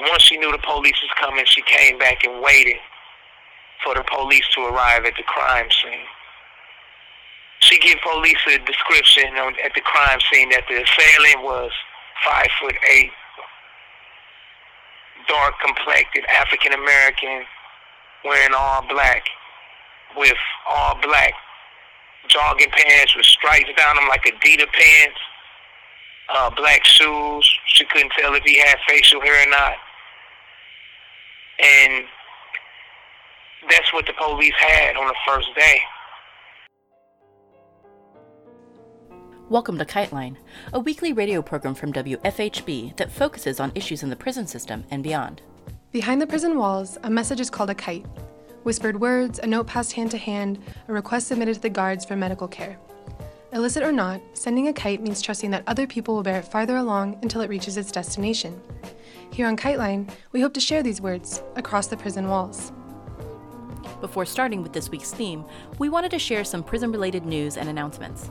Once she knew the police was coming, she came back and waited for the police to arrive at the crime scene. She gave police a description on, at the crime scene that the assailant was five foot eight, dark complected, African American, wearing all black, with all black jogging pants with stripes down them like Adidas pants, uh, black shoes. She couldn't tell if he had facial hair or not. And that's what the police had on the first day. Welcome to Kiteline, a weekly radio program from WFHB that focuses on issues in the prison system and beyond. Behind the prison walls, a message is called a kite. Whispered words, a note passed hand to hand, a request submitted to the guards for medical care. Illicit or not, sending a kite means trusting that other people will bear it farther along until it reaches its destination. Here on Kiteline, we hope to share these words across the prison walls. Before starting with this week's theme, we wanted to share some prison related news and announcements.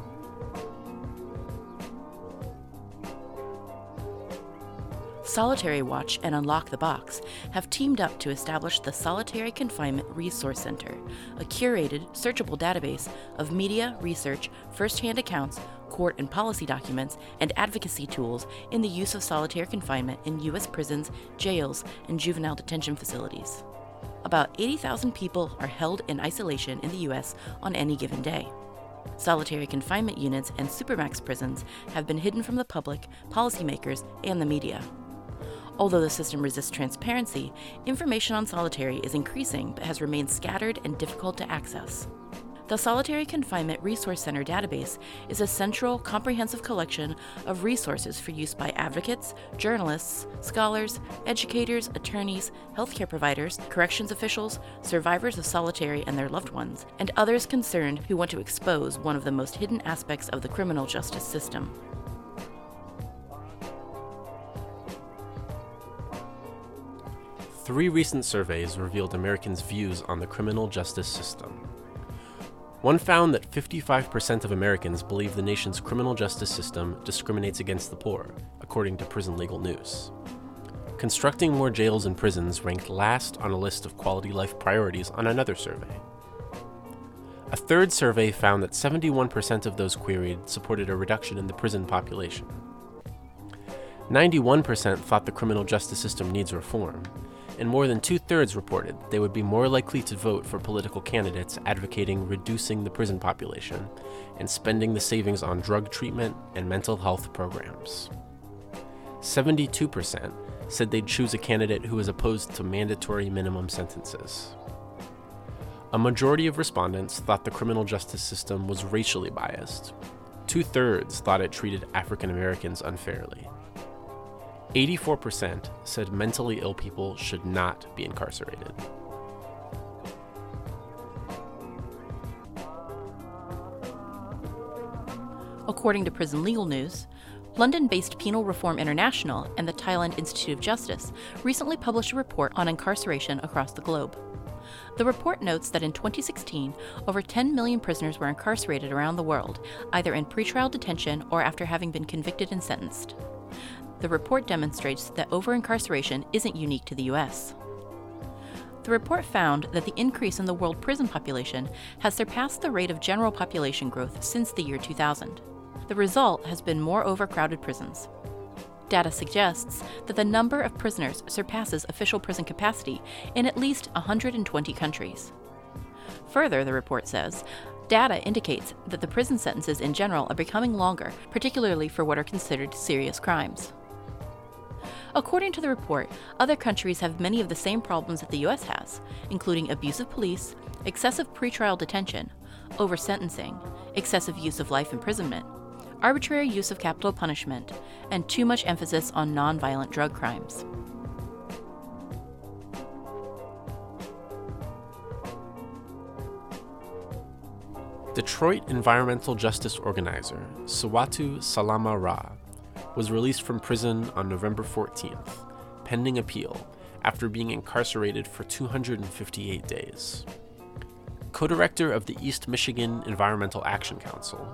Solitary Watch and Unlock the Box have teamed up to establish the Solitary Confinement Resource Center, a curated, searchable database of media, research, first hand accounts, court and policy documents, and advocacy tools in the use of solitary confinement in U.S. prisons, jails, and juvenile detention facilities. About 80,000 people are held in isolation in the U.S. on any given day. Solitary confinement units and supermax prisons have been hidden from the public, policymakers, and the media. Although the system resists transparency, information on solitary is increasing but has remained scattered and difficult to access. The Solitary Confinement Resource Center database is a central, comprehensive collection of resources for use by advocates, journalists, scholars, educators, attorneys, healthcare providers, corrections officials, survivors of solitary and their loved ones, and others concerned who want to expose one of the most hidden aspects of the criminal justice system. Three recent surveys revealed Americans' views on the criminal justice system. One found that 55% of Americans believe the nation's criminal justice system discriminates against the poor, according to Prison Legal News. Constructing more jails and prisons ranked last on a list of quality life priorities on another survey. A third survey found that 71% of those queried supported a reduction in the prison population. 91% thought the criminal justice system needs reform, and more than two thirds reported they would be more likely to vote for political candidates advocating reducing the prison population and spending the savings on drug treatment and mental health programs. 72% said they'd choose a candidate who is opposed to mandatory minimum sentences. A majority of respondents thought the criminal justice system was racially biased. Two thirds thought it treated African Americans unfairly. 84% said mentally ill people should not be incarcerated. According to Prison Legal News, London based Penal Reform International and the Thailand Institute of Justice recently published a report on incarceration across the globe. The report notes that in 2016, over 10 million prisoners were incarcerated around the world, either in pretrial detention or after having been convicted and sentenced the report demonstrates that over incarceration isn't unique to the U.S. The report found that the increase in the world prison population has surpassed the rate of general population growth since the year 2000. The result has been more overcrowded prisons. Data suggests that the number of prisoners surpasses official prison capacity in at least 120 countries. Further, the report says, data indicates that the prison sentences in general are becoming longer, particularly for what are considered serious crimes. According to the report, other countries have many of the same problems that the US has, including abusive police, excessive pretrial detention, over sentencing, excessive use of life imprisonment, arbitrary use of capital punishment, and too much emphasis on nonviolent drug crimes. Detroit environmental justice organizer Siwatu Salama Ra was released from prison on November 14th, pending appeal, after being incarcerated for 258 days. Co director of the East Michigan Environmental Action Council,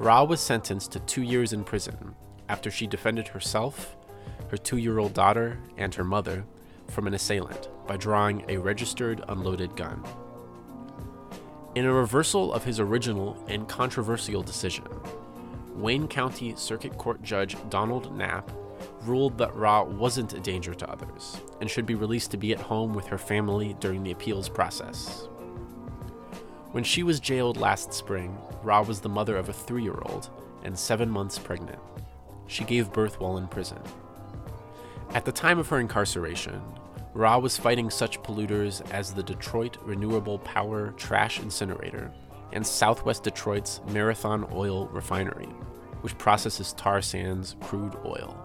Ra was sentenced to two years in prison after she defended herself, her two year old daughter, and her mother from an assailant by drawing a registered unloaded gun. In a reversal of his original and controversial decision, Wayne County Circuit Court Judge Donald Knapp ruled that Ra wasn't a danger to others and should be released to be at home with her family during the appeals process. When she was jailed last spring, Ra was the mother of a three year old and seven months pregnant. She gave birth while in prison. At the time of her incarceration, Ra was fighting such polluters as the Detroit Renewable Power Trash Incinerator and Southwest Detroit's Marathon Oil Refinery, which processes tar sands crude oil.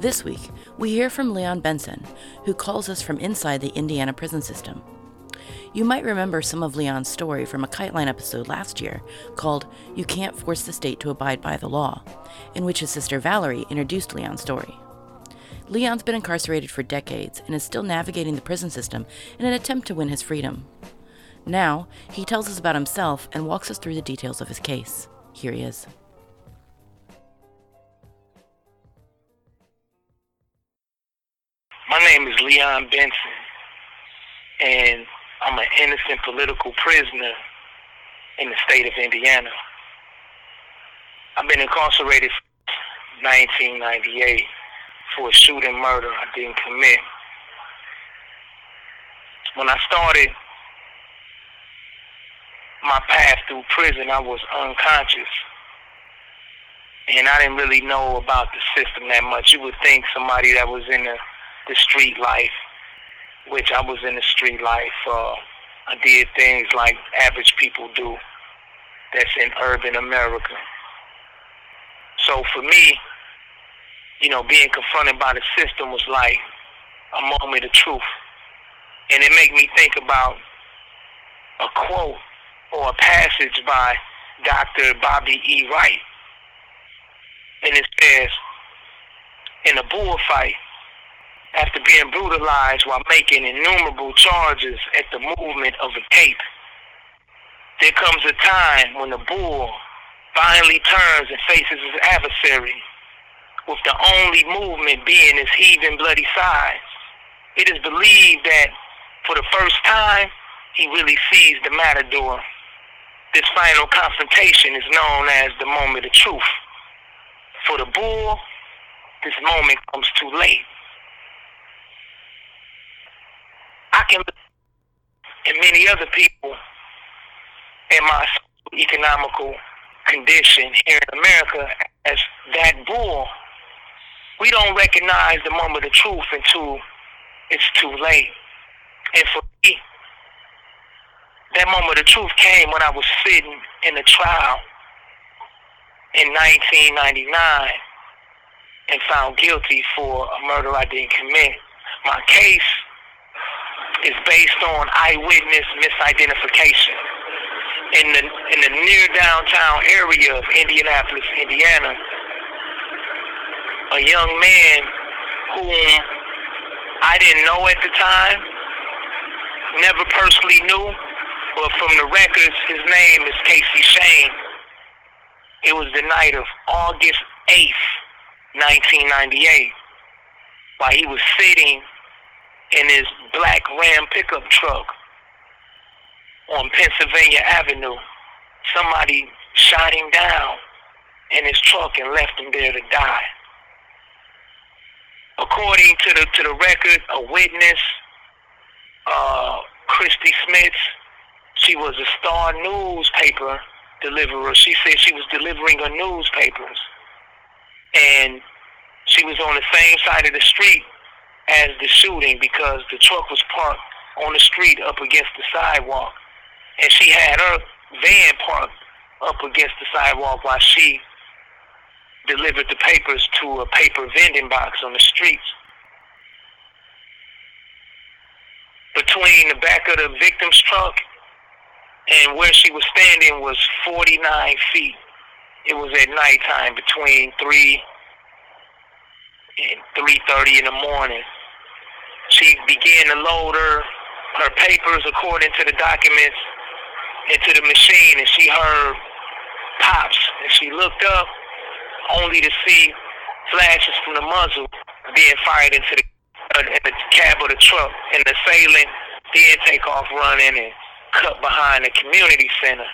This week, we hear from Leon Benson, who calls us from inside the Indiana prison system. You might remember some of Leon's story from a KiteLine episode last year called You Can't Force the State to Abide by the Law, in which his sister Valerie introduced Leon's story. Leon's been incarcerated for decades and is still navigating the prison system in an attempt to win his freedom. Now, he tells us about himself and walks us through the details of his case. Here he is. My name is Leon Benson, and I'm an innocent political prisoner in the state of Indiana. I've been incarcerated since 1998 for a shooting murder I didn't commit. When I started my path through prison, I was unconscious. And I didn't really know about the system that much. You would think somebody that was in the, the street life, which I was in the street life. Uh, I did things like average people do that's in urban America. So for me, you know, being confronted by the system was like a moment of truth. And it made me think about a quote or a passage by Dr. Bobby E. Wright. And it says, in a bullfight, after being brutalized while making innumerable charges at the movement of the tape, there comes a time when the bull finally turns and faces his adversary with the only movement being his heaving bloody sides. It is believed that for the first time, he really sees the matador. This final confrontation is known as the moment of truth. For the bull, this moment comes too late. I can, and many other people in my economical condition here in America, as that bull we don't recognize the moment of truth until it's too late. And for me, that moment of truth came when I was sitting in a trial in 1999 and found guilty for a murder I didn't commit. My case is based on eyewitness misidentification. In the in the near downtown area of Indianapolis, Indiana, a young man whom I didn't know at the time, never personally knew, but from the records, his name is Casey Shane. It was the night of August 8th, 1998, while he was sitting in his black Ram pickup truck on Pennsylvania Avenue. Somebody shot him down in his truck and left him there to die according to the to the record, a witness, uh, Christy Smith, she was a star newspaper deliverer. She said she was delivering her newspapers, and she was on the same side of the street as the shooting because the truck was parked on the street up against the sidewalk, and she had her van parked up against the sidewalk while she delivered the papers to a paper vending box on the streets. Between the back of the victim's truck and where she was standing was 49 feet. It was at nighttime between 3 and 3.30 in the morning. She began to load her, her papers according to the documents into the machine and she heard pops and she looked up only to see flashes from the muzzle being fired into the, uh, in the cab of the truck and the assailant then take off running and cut behind the community center.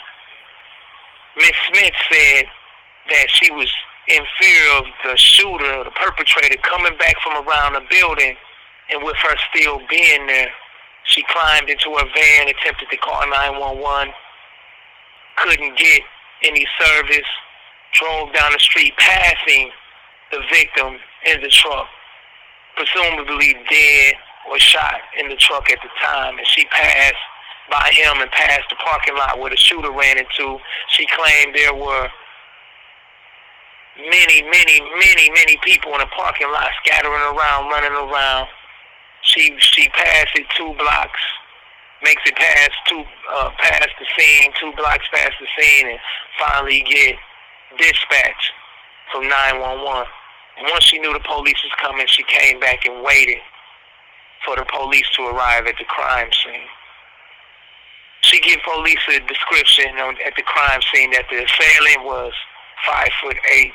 Miss Smith said that she was in fear of the shooter, the perpetrator, coming back from around the building, and with her still being there, she climbed into her van, attempted to call 911, couldn't get any service, drove down the street, passing the victim in the truck, presumably dead or shot in the truck at the time, and she passed by him and passed the parking lot where the shooter ran into. She claimed there were many, many, many, many people in the parking lot scattering around, running around. She she passed it two blocks, makes it past two uh, past the scene, two blocks past the scene, and finally get dispatch from 911. And once she knew the police was coming, she came back and waited for the police to arrive at the crime scene. She gave police a description at the crime scene that the assailant was five foot eight,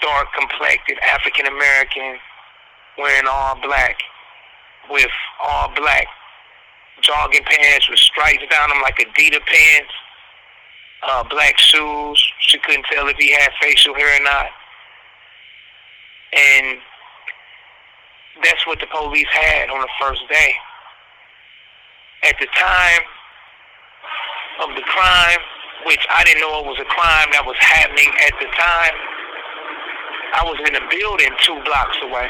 dark complected, African American, wearing all black, with all black jogging pants with stripes down them like Adidas pants, uh, black shoes. She couldn't tell if he had facial hair or not. And that's what the police had on the first day. At the time of the crime, which I didn't know it was a crime that was happening at the time, I was in a building two blocks away.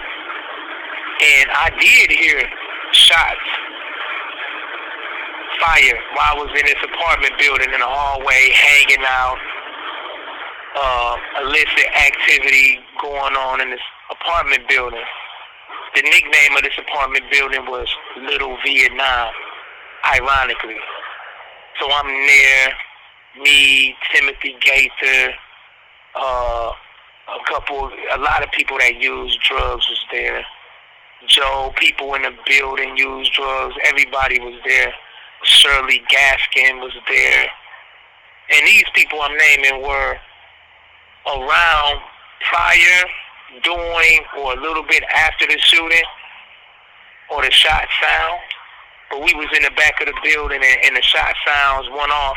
And I did hear shots fire while I was in this apartment building in the hallway, hanging out. Uh, illicit activity going on in this apartment building. The nickname of this apartment building was Little Vietnam, ironically. So I'm there, me, Timothy Gaither, uh, a couple, a lot of people that use drugs was there. Joe, people in the building used drugs. Everybody was there. Shirley Gaskin was there. And these people I'm naming were around prior during or a little bit after the shooting or the shot sound. But we was in the back of the building and, and the shot sounds went off.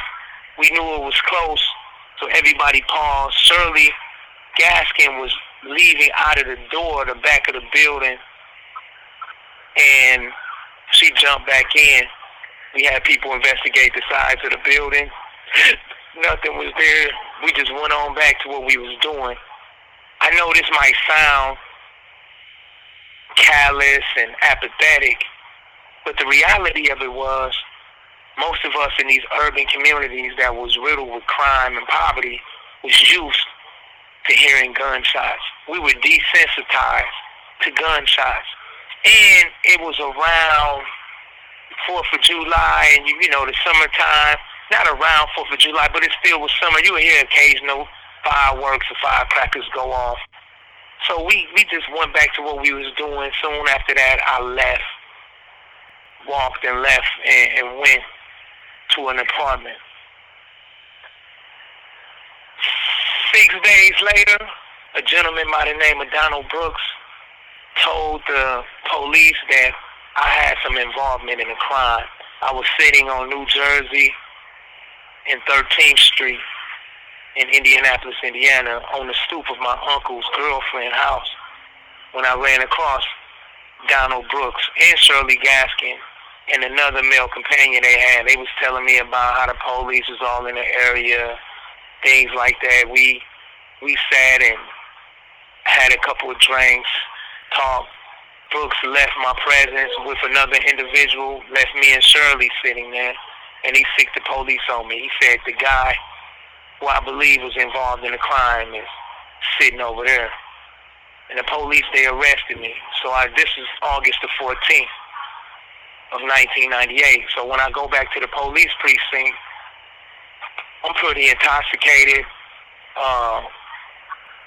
We knew it was close, so everybody paused. Shirley Gaskin was leaving out of the door, the back of the building, and she jumped back in. We had people investigate the sides of the building. Nothing was there. We just went on back to what we was doing. I know this might sound callous and apathetic, but the reality of it was most of us in these urban communities that was riddled with crime and poverty was used to hearing gunshots. We were desensitized to gunshots. And it was around Fourth of July and you, you know, the summertime. Not around Fourth of July, but it still was summer. You hear occasional fireworks or firecrackers go off. So we, we just went back to what we was doing. Soon after that, I left, walked and left, and, and went to an apartment. Six days later, a gentleman by the name of Donald Brooks told the police that I had some involvement in a crime. I was sitting on New Jersey in 13th Street in Indianapolis, Indiana, on the stoop of my uncle's girlfriend's house when I ran across Donald Brooks and Shirley Gaskin and another male companion they had. They was telling me about how the police was all in the area, things like that. We we sat and had a couple of drinks, talked. Brooks left my presence with another individual, left me and Shirley sitting there, and he sicked the police on me. He said the guy who I believe was involved in the crime is sitting over there. And the police, they arrested me. So I, this is August the 14th of 1998. So when I go back to the police precinct, I'm pretty intoxicated. Uh,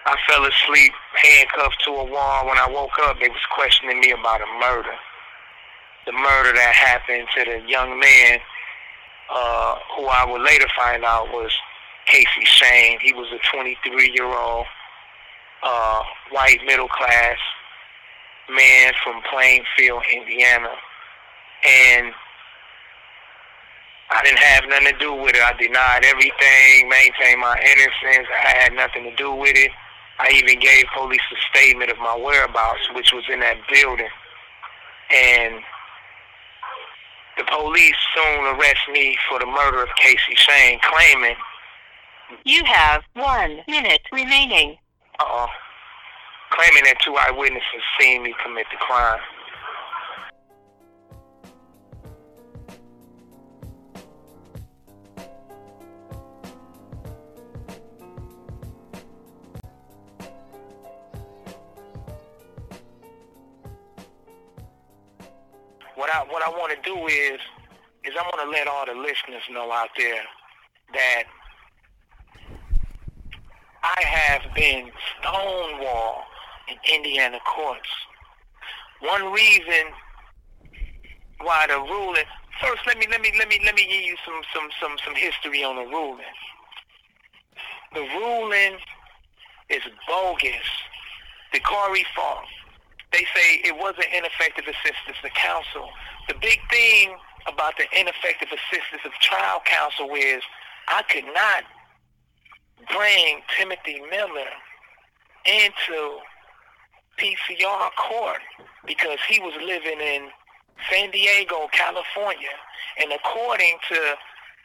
I fell asleep handcuffed to a wall. When I woke up, they was questioning me about a murder. The murder that happened to the young man uh, who I would later find out was Casey Shane. He was a 23-year-old uh, white middle class man from Plainfield, Indiana, and I didn't have nothing to do with it. I denied everything, maintained my innocence. I had nothing to do with it. I even gave police a statement of my whereabouts, which was in that building. And the police soon arrest me for the murder of Casey Shane, claiming You have one minute remaining. uh oh. claiming that two eyewitnesses seen me commit the crime. What I want to do is is I want to let all the listeners know out there that I have been stonewall in Indiana courts. One reason why the ruling first let me let me let me let me give you some some some some history on the ruling. The ruling is bogus. The Corey fault. They say it wasn't ineffective assistance to counsel. The big thing about the ineffective assistance of trial counsel is I could not bring Timothy Miller into PCR court because he was living in San Diego, California, and according to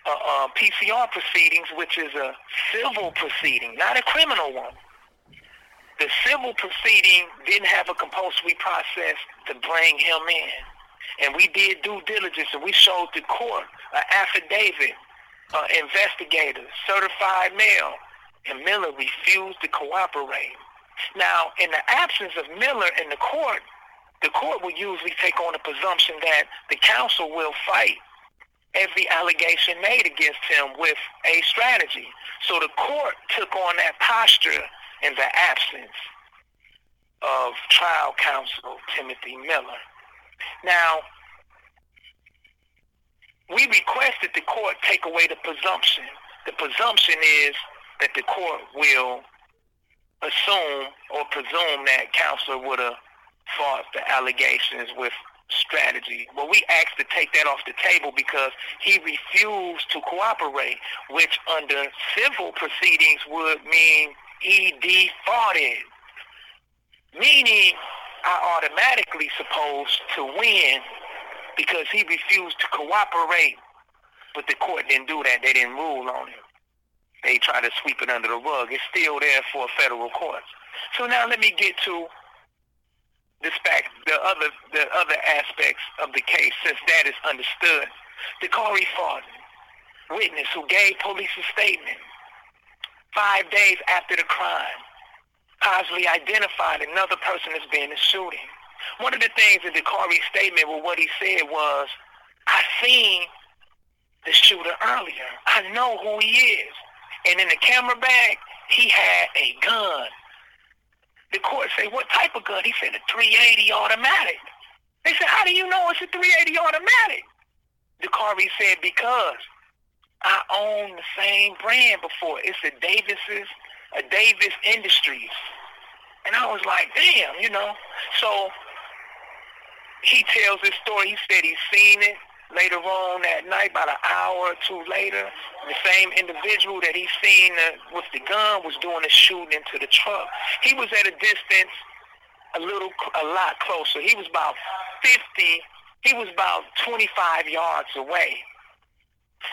uh, uh, PCR proceedings, which is a civil proceeding, not a criminal one, the civil proceeding didn't have a compulsory process to bring him in. And we did due diligence and we showed the court an affidavit, uh, investigators, certified mail, and Miller refused to cooperate. Now, in the absence of Miller in the court, the court will usually take on the presumption that the counsel will fight every allegation made against him with a strategy. So the court took on that posture in the absence of trial counsel Timothy Miller. Now, we requested the court take away the presumption. The presumption is that the court will assume or presume that counselor would have fought the allegations with strategy. Well, we asked to take that off the table because he refused to cooperate, which under civil proceedings would mean he defaulted, meaning I automatically supposed to win because he refused to cooperate. But the court didn't do that. They didn't rule on him. They tried to sweep it under the rug. It's still there for federal courts. So now let me get to this fact, the other the other aspects of the case, since that is understood. The Corey Farden, witness who gave police a statement five days after the crime, possibly identified another person as being the shooting. One of the things in Corey's statement with what he said was, I seen the shooter earlier. I know who he is. And in the camera bag, he had a gun. The court said, what type of gun? He said, a 380 automatic. They said, how do you know it's a 380 automatic? Corey said, because I own the same brand before. It's a Davis's, a Davis Industries. And I was like, damn, you know. So he tells this story. He said he's seen it later on that night, about an hour or two later. The same individual that he seen with the gun was doing the shooting into the truck. He was at a distance a little, a lot closer. He was about 50, he was about 25 yards away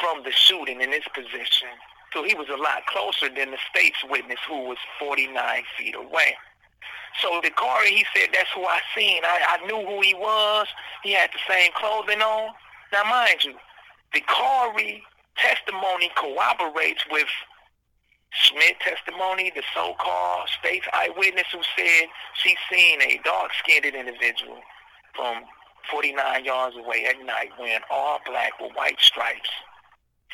from the shooting in this position. So he was a lot closer than the state's witness who was 49 feet away. So Dakari, he said, that's who I seen. I, I knew who he was. He had the same clothing on. Now, mind you, Dakari testimony corroborates with Smith testimony, the so-called state's eyewitness who said she seen a dark-skinned individual from 49 yards away at night wearing all black with white stripes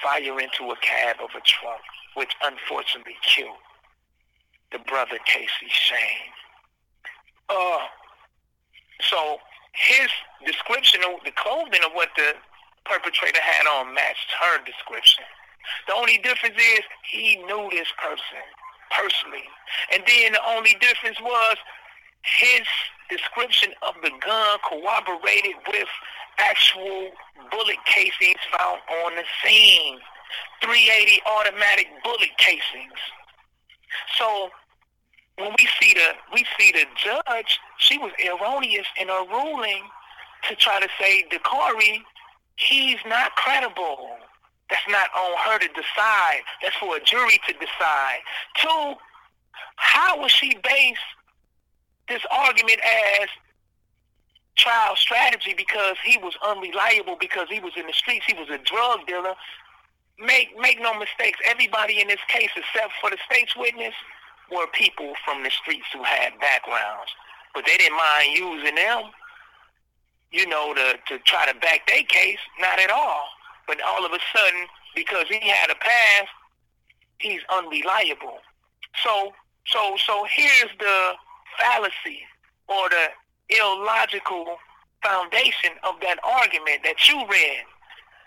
fire into a cab of a truck, which unfortunately killed the brother Casey Shane. Uh, so his description of the clothing of what the perpetrator had on matched her description. The only difference is he knew this person personally. And then the only difference was his description of the gun corroborated with actual bullet casings found on the scene. 380 automatic bullet casings. So when we see the we see the judge, she was erroneous in her ruling to try to say Dakari, he's not credible. That's not on her to decide. That's for a jury to decide. Two, how was she base this argument as trial strategy because he was unreliable because he was in the streets, he was a drug dealer. Make make no mistakes, everybody in this case except for the state's witness were people from the streets who had backgrounds. But they didn't mind using them, you know, to, to try to back their case. Not at all. But all of a sudden, because he had a past, he's unreliable. So so so here's the fallacy or the illogical foundation of that argument that you read.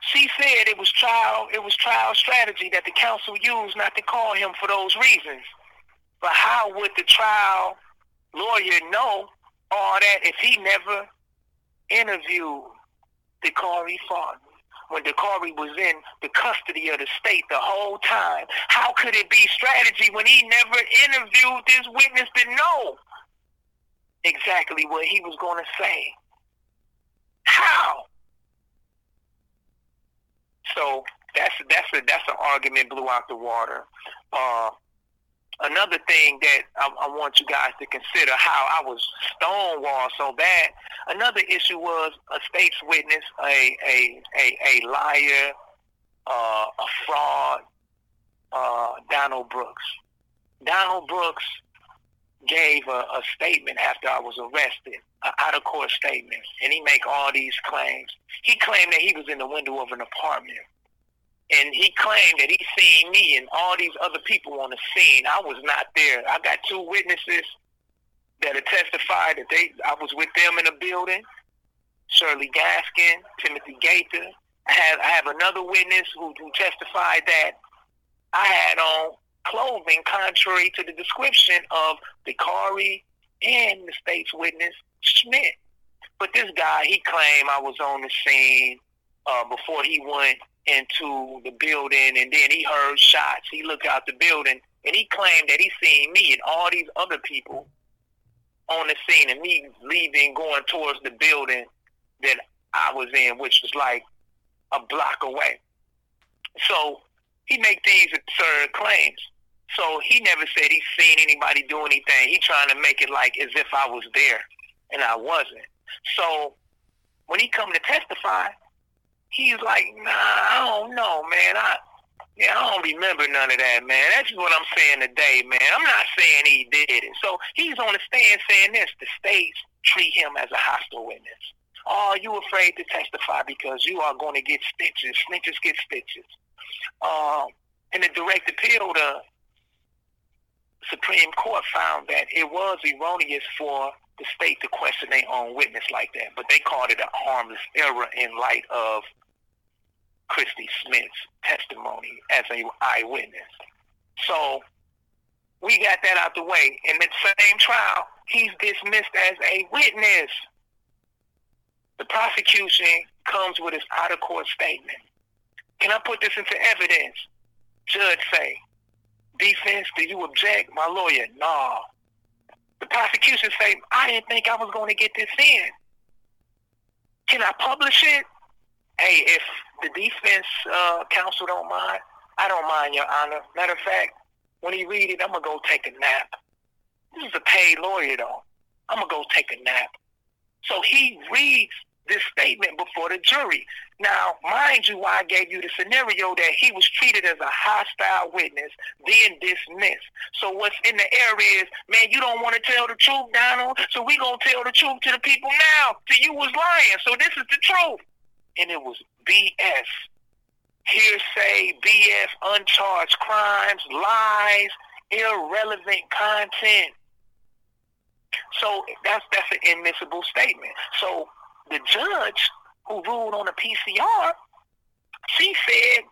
She said it was trial it was trial strategy that the counsel used not to call him for those reasons. But how would the trial lawyer know all that if he never interviewed Dakari Farley? when Dakari was in the custody of the state the whole time. How could it be strategy when he never interviewed this witness to know exactly what he was going to say? How? So that's that's a that's an argument blew out the water. Uh, another thing that I, I, want you guys to consider how I was stonewalled so bad. Another issue was a state's witness, a a a, a liar, uh, a fraud. Uh, Donald Brooks. Donald Brooks gave a, a statement after I was arrested, an out of court statement, and he make all these claims. He claimed that he was in the window of an apartment and he claimed that he seen me and all these other people on the scene. I was not there. I got two witnesses that have testified that they I was with them in the building. Shirley Gaskin, Timothy Gaither. I have I have another witness who, who testified that I had on clothing contrary to the description of Dakari and the state's witness Smith. But this guy, he claimed I was on the scene uh, before he went into the building and then he heard shots. He looked out the building and he claimed that he seen me and all these other people on the scene and me leaving going towards the building that I was in, which was like a block away. So he make these absurd claims. So he never said he seen anybody do anything. He trying to make it like as if I was there and I wasn't. So when he come to testify, he's like, nah, I don't know, man. I yeah, I don't remember none of that, man. That's what I'm saying today, man. I'm not saying he did it. So he's on the stand saying this. The states treat him as a hostile witness. Oh, you afraid to testify because you are going to get stitches. Snitches get stitches. Um, in the direct appeal, the Supreme Court found that it was erroneous for the state to question their own witness like that, but they called it a harmless error in light of Christy Smith's testimony as a eyewitness. So we got that out the way. In the same trial, he's dismissed as a witness. The prosecution comes with his out of court statement. Can I put this into evidence? Judge say, defense, do you object? My lawyer, nah. The prosecution say, I didn't think I was going to get this in. Can I publish it? Hey, if the defense uh, counsel don't mind, I don't mind, Your Honor. Matter of fact, when he read it, I'm gonna go take a nap. This is a paid lawyer, though. I'm gonna go take a nap. So he reads this statement before the jury. Now, mind you, why I gave you the scenario that he was treated as a hostile witness, then dismissed. So what's in the air is, man, you don't want to tell the truth, Donald. So we gonna tell the truth to the people now. So you was lying. So this is the truth and it was BS. Hearsay, BS, uncharged crimes, lies, irrelevant content. So that's that's an admissible statement. So the judge who ruled on the PCR She said,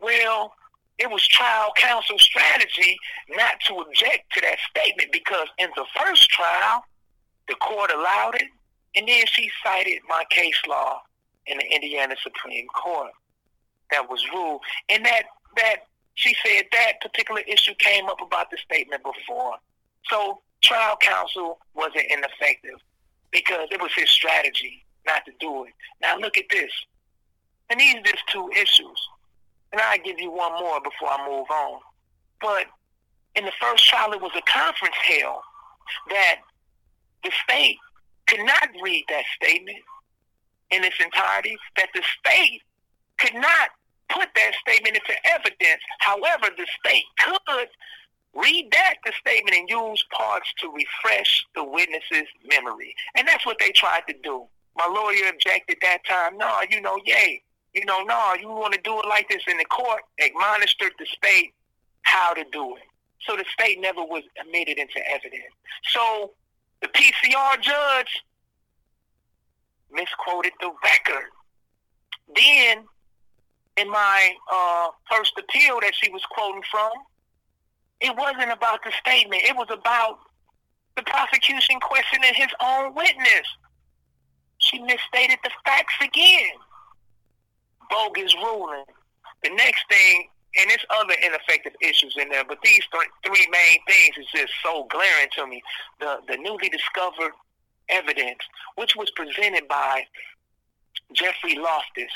well, it was trial counsel strategy not to object to that statement because in the first trial, the court allowed it, and then she cited my case law in the Indiana Supreme Court that was ruled, and that that she said that particular issue came up about the statement before. So trial counsel wasn't ineffective because it was his strategy not to do it. Now look at this. And these are just two issues. And I'll give you one more before I move on. But in the first trial, it was a conference held that the state could not read that statement in its entirety, that the state could not put that statement into evidence. However, the state could redact the statement and use parts to refresh the witness's memory. And that's what they tried to do. My lawyer objected that time. No, you know, yay. You know, no, you want to do it like this. And the court admonished the state how to do it. So the state never was admitted into evidence. So the PCR judge misquoted the record. Then, in my uh, first appeal that she was quoting from, it wasn't about the statement. It was about the prosecution questioning his own witness. She misstated the facts again. Bogus ruling. The next thing, and there's other ineffective issues in there, but these th- three main things is just so glaring to me. The the newly discovered evidence, which was presented by Geoffrey Loftus,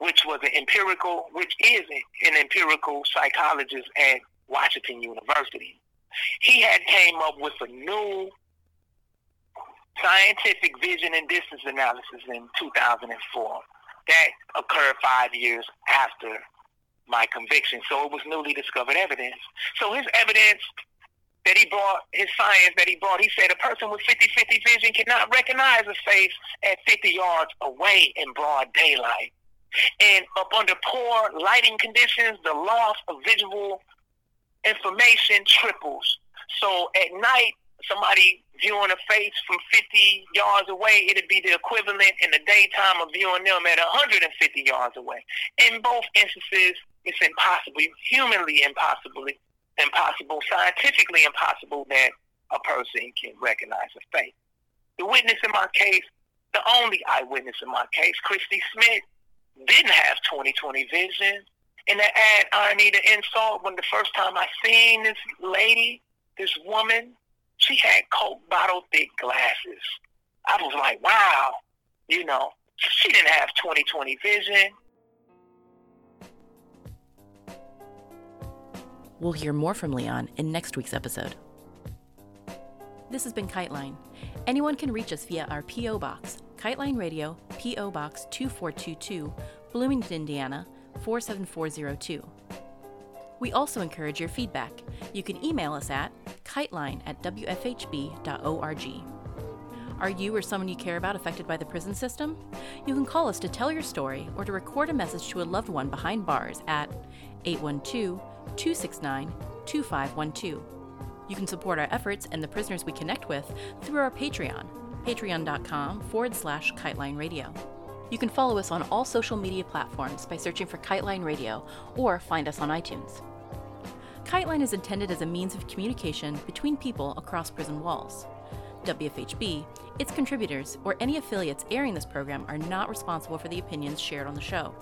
which was an empirical, which is an empirical psychologist at Washington University. He had came up with a new scientific vision and distance analysis in 2004. That occurred five years after my conviction. So it was newly discovered evidence. So his evidence that he brought, his science that he brought, he said a person with 50-50 vision cannot recognize a face at 50 yards away in broad daylight. And up under poor lighting conditions, the loss of visual information triples. So at night, somebody viewing a face from 50 yards away, it'd be the equivalent in the daytime of viewing them at 150 yards away. In both instances, it's impossible, humanly impossible, impossible, scientifically impossible that a person can recognize a face. The witness in my case, the only eyewitness in my case, Christy Smith, didn't have 20/20 vision. And to add irony to insult, when the first time I seen this lady, this woman, she had Coke bottle thick glasses. I was like, wow, you know, she didn't have 20/20 vision. We'll hear more from Leon in next week's episode. This has been Kiteline. Anyone can reach us via our P.O. Box, Kiteline Radio, P.O. Box 2422, Bloomington, Indiana 47402. We also encourage your feedback. You can email us at kiteline at wfhb.org. Are you or someone you care about affected by the prison system? You can call us to tell your story or to record a message to a loved one behind bars at 812 269 2512. You can support our efforts and the prisoners we connect with through our Patreon, patreon.com forward slash kiteline radio. You can follow us on all social media platforms by searching for Kiteline Radio or find us on iTunes. Kiteline is intended as a means of communication between people across prison walls. WFHB, its contributors, or any affiliates airing this program are not responsible for the opinions shared on the show.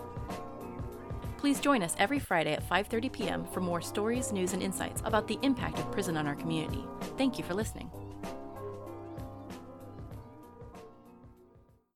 Please join us every Friday at 5:30 p.m. for more stories, news, and insights about the impact of prison on our community. Thank you for listening.